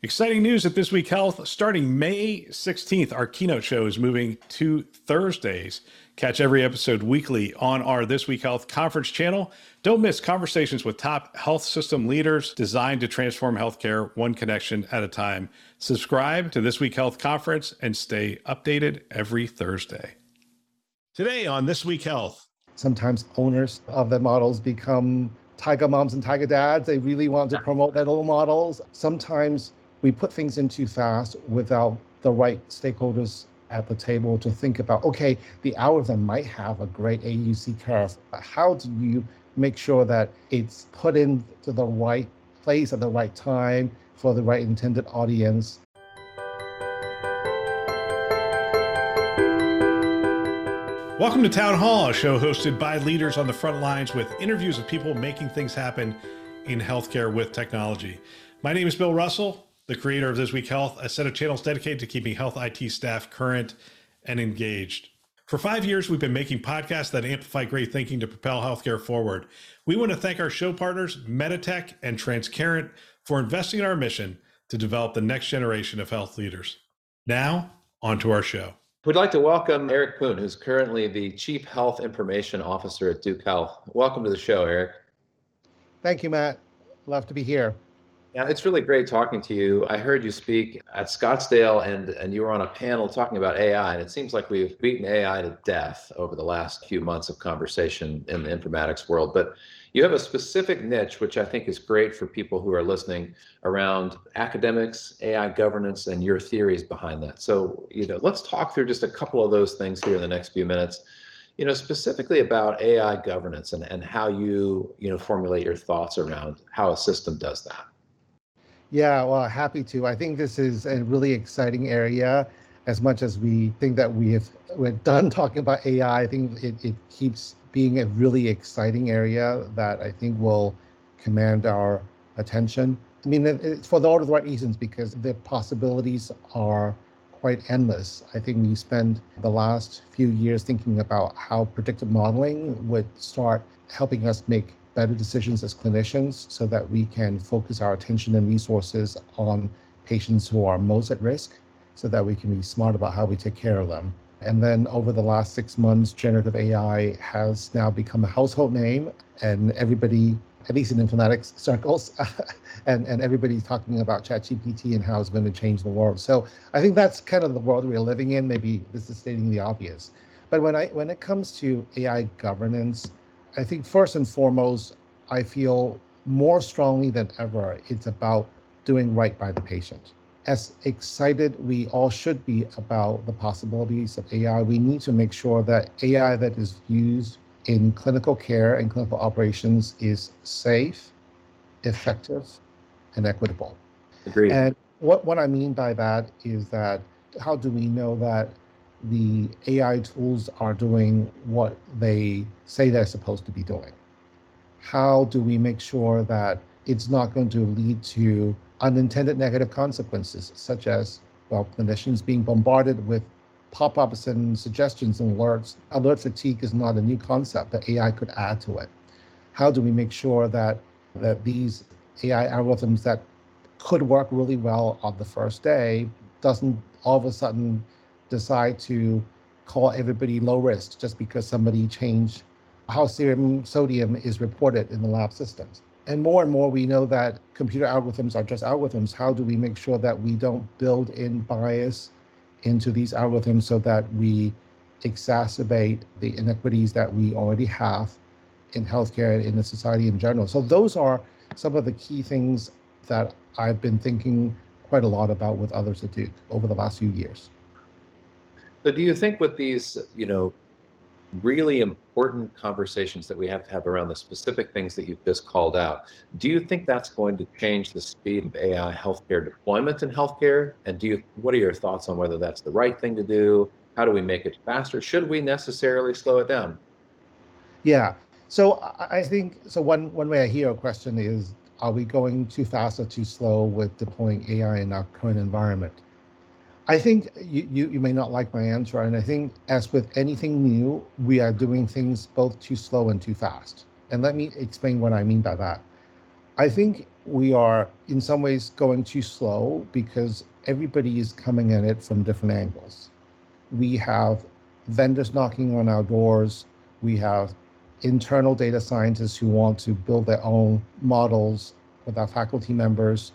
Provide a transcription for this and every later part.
Exciting news at This Week Health. Starting May 16th, our keynote show is moving to Thursdays. Catch every episode weekly on our This Week Health conference channel. Don't miss conversations with top health system leaders designed to transform healthcare one connection at a time. Subscribe to This Week Health conference and stay updated every Thursday. Today on This Week Health. Sometimes owners of the models become tiger moms and tiger dads. They really want to promote their little models. Sometimes we put things in too fast without the right stakeholders at the table to think about okay the algorithm might have a great AUC curve but how do you make sure that it's put into the right place at the right time for the right intended audience Welcome to Town Hall, a show hosted by leaders on the front lines with interviews of people making things happen in healthcare with technology. My name is Bill Russell the creator of This Week Health, a set of channels dedicated to keeping health IT staff current and engaged. For five years, we've been making podcasts that amplify great thinking to propel healthcare forward. We want to thank our show partners, Meditech and Transcarent, for investing in our mission to develop the next generation of health leaders. Now, on to our show. We'd like to welcome Eric Poon, who's currently the Chief Health Information Officer at Duke Health. Welcome to the show, Eric. Thank you, Matt. Love to be here. Yeah, it's really great talking to you. I heard you speak at Scottsdale and and you were on a panel talking about AI and it seems like we've beaten AI to death over the last few months of conversation in the informatics world, but you have a specific niche which I think is great for people who are listening around academics, AI governance and your theories behind that. So, you know, let's talk through just a couple of those things here in the next few minutes. You know, specifically about AI governance and, and how you, you know, formulate your thoughts around how a system does that. Yeah, well, happy to. I think this is a really exciting area. As much as we think that we have we're done talking about AI, I think it, it keeps being a really exciting area that I think will command our attention. I mean, it's for all the right reasons because the possibilities are quite endless. I think we spent the last few years thinking about how predictive modeling would start helping us make better decisions as clinicians so that we can focus our attention and resources on patients who are most at risk so that we can be smart about how we take care of them. And then over the last six months, generative AI has now become a household name, and everybody, at least in informatics circles, and, and everybody's talking about ChatGPT and how it's going to change the world. So I think that's kind of the world we're living in. Maybe this is stating the obvious. But when I when it comes to AI governance, I think first and foremost, I feel more strongly than ever, it's about doing right by the patient. As excited we all should be about the possibilities of AI, we need to make sure that AI that is used in clinical care and clinical operations is safe, effective, and equitable. Agreed. And what, what I mean by that is that how do we know that the AI tools are doing what they say they're supposed to be doing? How do we make sure that it's not going to lead to unintended negative consequences, such as, well, clinicians being bombarded with pop ups and suggestions and alerts? Alert fatigue is not a new concept, but AI could add to it. How do we make sure that, that these AI algorithms that could work really well on the first day doesn't all of a sudden decide to call everybody low risk just because somebody changed how serum sodium is reported in the lab systems. And more and more, we know that computer algorithms are just algorithms. How do we make sure that we don't build in bias into these algorithms so that we exacerbate the inequities that we already have in healthcare and in the society in general? So, those are some of the key things that I've been thinking quite a lot about with others at Duke over the last few years. So do you think with these, you know, really important conversations that we have to have around the specific things that you've just called out, do you think that's going to change the speed of AI healthcare deployment in healthcare? And do you what are your thoughts on whether that's the right thing to do? How do we make it faster? Should we necessarily slow it down? Yeah. So I think so one one way I hear a question is are we going too fast or too slow with deploying AI in our current environment? I think you, you, you may not like my answer. And I think, as with anything new, we are doing things both too slow and too fast. And let me explain what I mean by that. I think we are in some ways going too slow because everybody is coming at it from different angles. We have vendors knocking on our doors. We have internal data scientists who want to build their own models with our faculty members.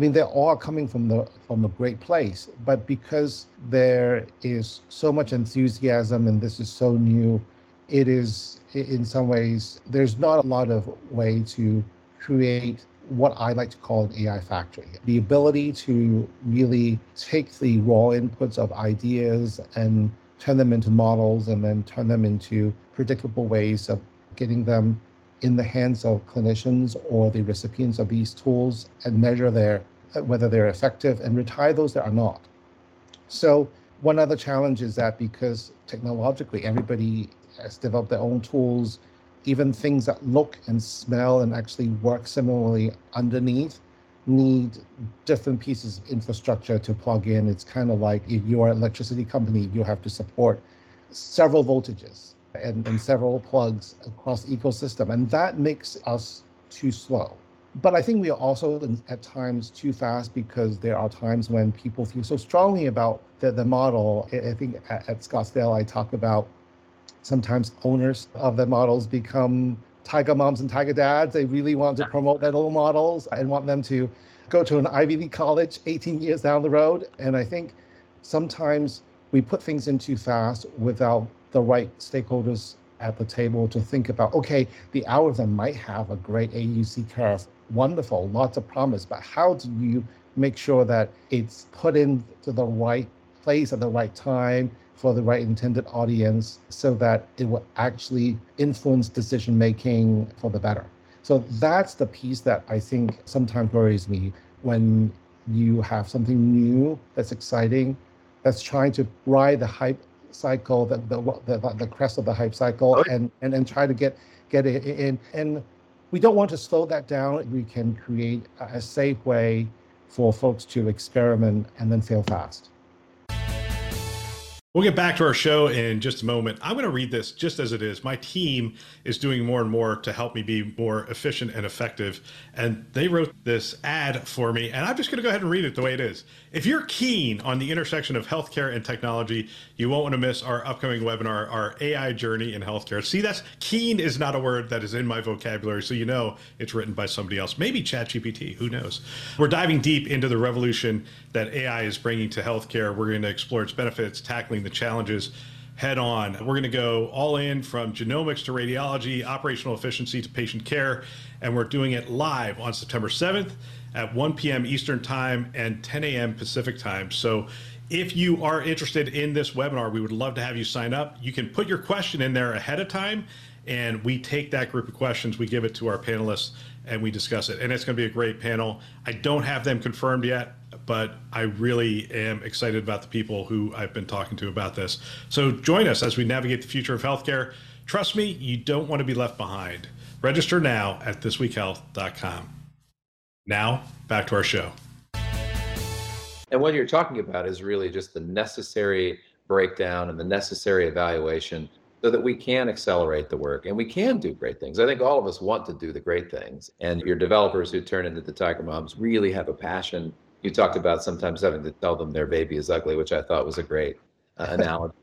I mean, they're all coming from the from a great place, but because there is so much enthusiasm and this is so new, it is in some ways there's not a lot of way to create what I like to call an AI factory. The ability to really take the raw inputs of ideas and turn them into models and then turn them into predictable ways of getting them in the hands of clinicians or the recipients of these tools and measure their whether they're effective and retire those that are not. So one other challenge is that because technologically everybody has developed their own tools, even things that look and smell and actually work similarly underneath need different pieces of infrastructure to plug in. It's kind of like if you're an electricity company, you have to support several voltages and, and several plugs across the ecosystem. And that makes us too slow. But I think we are also at times too fast because there are times when people feel so strongly about the, the model. I think at, at Scottsdale, I talk about sometimes owners of the models become tiger moms and tiger dads. They really want to promote their little models and want them to go to an Ivy League college 18 years down the road. And I think sometimes we put things in too fast without the right stakeholders at the table to think about okay, the algorithm might have a great AUC curve, wonderful, lots of promise, but how do you make sure that it's put into the right place at the right time for the right intended audience so that it will actually influence decision making for the better. So that's the piece that I think sometimes worries me when you have something new that's exciting, that's trying to ride the hype cycle, the the, the, the crest of the hype cycle, oh, and, and and try to get get it in. And we don't want to slow that down. We can create a safe way for folks to experiment and then fail fast. We'll get back to our show in just a moment. I'm going to read this just as it is. My team is doing more and more to help me be more efficient and effective. And they wrote this ad for me, and I'm just going to go ahead and read it the way it is. If you're keen on the intersection of healthcare and technology, you won't want to miss our upcoming webinar, our AI journey in healthcare. See, that's keen is not a word that is in my vocabulary, so you know it's written by somebody else, maybe ChatGPT, who knows. We're diving deep into the revolution that AI is bringing to healthcare. We're going to explore its benefits, tackling the challenges head on. We're going to go all in from genomics to radiology, operational efficiency to patient care, and we're doing it live on September 7th at 1 p.m. Eastern Time and 10 a.m. Pacific Time. So if you are interested in this webinar, we would love to have you sign up. You can put your question in there ahead of time, and we take that group of questions, we give it to our panelists, and we discuss it. And it's going to be a great panel. I don't have them confirmed yet, but I really am excited about the people who I've been talking to about this. So join us as we navigate the future of healthcare. Trust me, you don't want to be left behind. Register now at thisweekhealth.com. Now, back to our show. And what you're talking about is really just the necessary breakdown and the necessary evaluation so that we can accelerate the work and we can do great things. I think all of us want to do the great things. And your developers who turn into the Tiger Moms really have a passion. You talked about sometimes having to tell them their baby is ugly, which I thought was a great uh, analogy.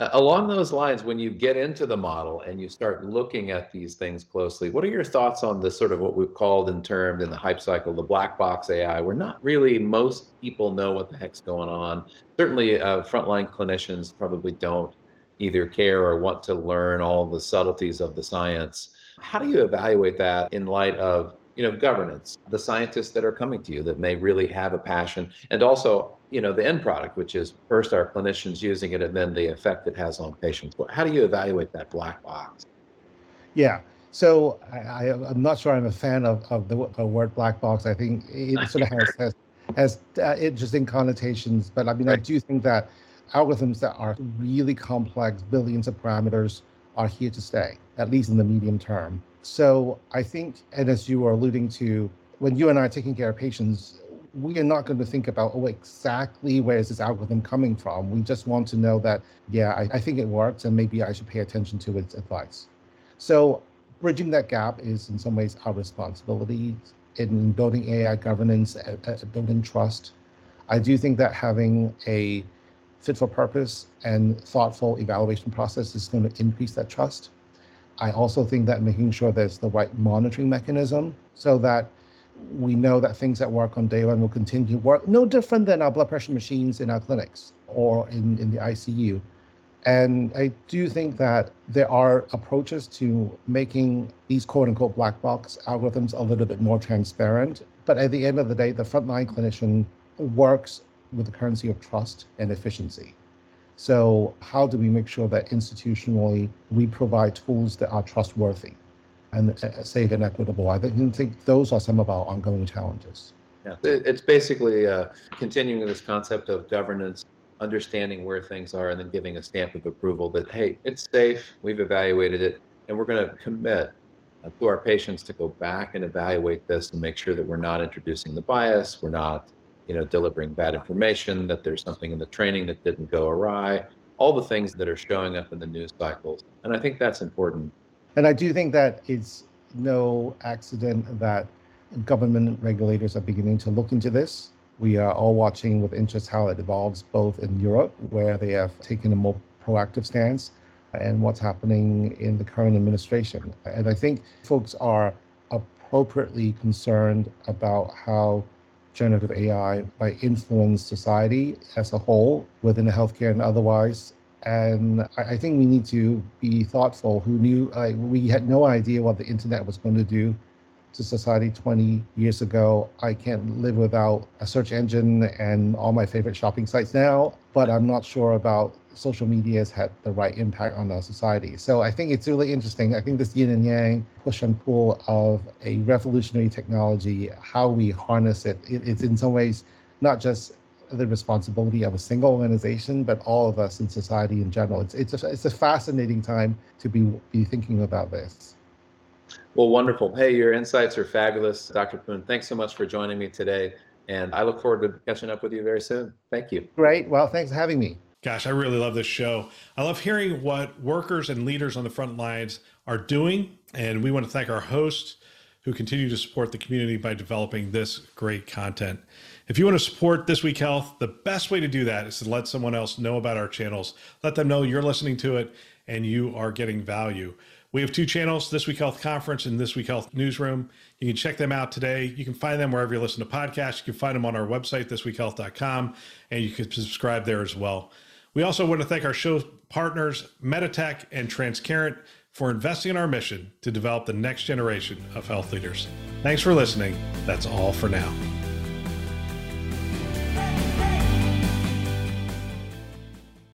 Along those lines, when you get into the model and you start looking at these things closely, what are your thoughts on the sort of what we've called and termed in the hype cycle, the black box AI, where not really most people know what the heck's going on? Certainly, uh, frontline clinicians probably don't either care or want to learn all the subtleties of the science. How do you evaluate that in light of you know governance the scientists that are coming to you that may really have a passion and also you know the end product which is first our clinicians using it and then the effect it has on patients. How do you evaluate that black box? Yeah. So I, am not sure i'm a fan of, of the, the, word black box. I think it sort of has has, has uh, interesting connotations but i mean right. i do think that algorithms that are really complex billions of parameters are here to stay at least in the medium term so I think, and as you were alluding to, when you and I are taking care of patients, we are not going to think about, oh, exactly where is this algorithm coming from? We just want to know that, yeah, I, I think it works and maybe I should pay attention to its advice. So bridging that gap is in some ways our responsibility. in building AI governance, uh, uh, building trust. I do think that having a fit for purpose and thoughtful evaluation process is going to increase that trust. I also think that making sure there's the right monitoring mechanism so that we know that things that work on day one will continue to work, no different than our blood pressure machines in our clinics or in, in the ICU. And I do think that there are approaches to making these quote unquote black box algorithms a little bit more transparent. But at the end of the day, the frontline clinician works with the currency of trust and efficiency. So, how do we make sure that institutionally we provide tools that are trustworthy and uh, safe and equitable? I think, think those are some of our ongoing challenges. Yeah, it's basically uh, continuing this concept of governance understanding where things are and then giving a stamp of approval that, hey, it's safe, we've evaluated it, and we're going to commit uh, to our patients to go back and evaluate this and make sure that we're not introducing the bias, we're not, you know, delivering bad information, that there's something in the training that didn't go awry, all the things that are showing up in the news cycles. And I think that's important. And I do think that it's no accident that government regulators are beginning to look into this we are all watching with interest how it evolves both in Europe, where they have taken a more proactive stance, and what's happening in the current administration. And I think folks are appropriately concerned about how generative AI might influence society as a whole within healthcare and otherwise. And I think we need to be thoughtful. Who knew? Like, we had no idea what the internet was going to do to society 20 years ago. I can't live without a search engine and all my favorite shopping sites now, but I'm not sure about social media has had the right impact on our society. So I think it's really interesting. I think this yin and yang push and pull of a revolutionary technology, how we harness it, it it's in some ways not just the responsibility of a single organization, but all of us in society in general. It's it's a, it's a fascinating time to be be thinking about this. Well, wonderful. Hey, your insights are fabulous, Dr. Poon. Thanks so much for joining me today. And I look forward to catching up with you very soon. Thank you. Great. Well, thanks for having me. Gosh, I really love this show. I love hearing what workers and leaders on the front lines are doing. And we want to thank our hosts who continue to support the community by developing this great content. If you want to support This Week Health, the best way to do that is to let someone else know about our channels. Let them know you're listening to it and you are getting value. We have two channels, This Week Health Conference and This Week Health Newsroom. You can check them out today. You can find them wherever you listen to podcasts. You can find them on our website, thisweekhealth.com, and you can subscribe there as well. We also want to thank our show partners, Meditech and Transcarent, for investing in our mission to develop the next generation of health leaders. Thanks for listening. That's all for now.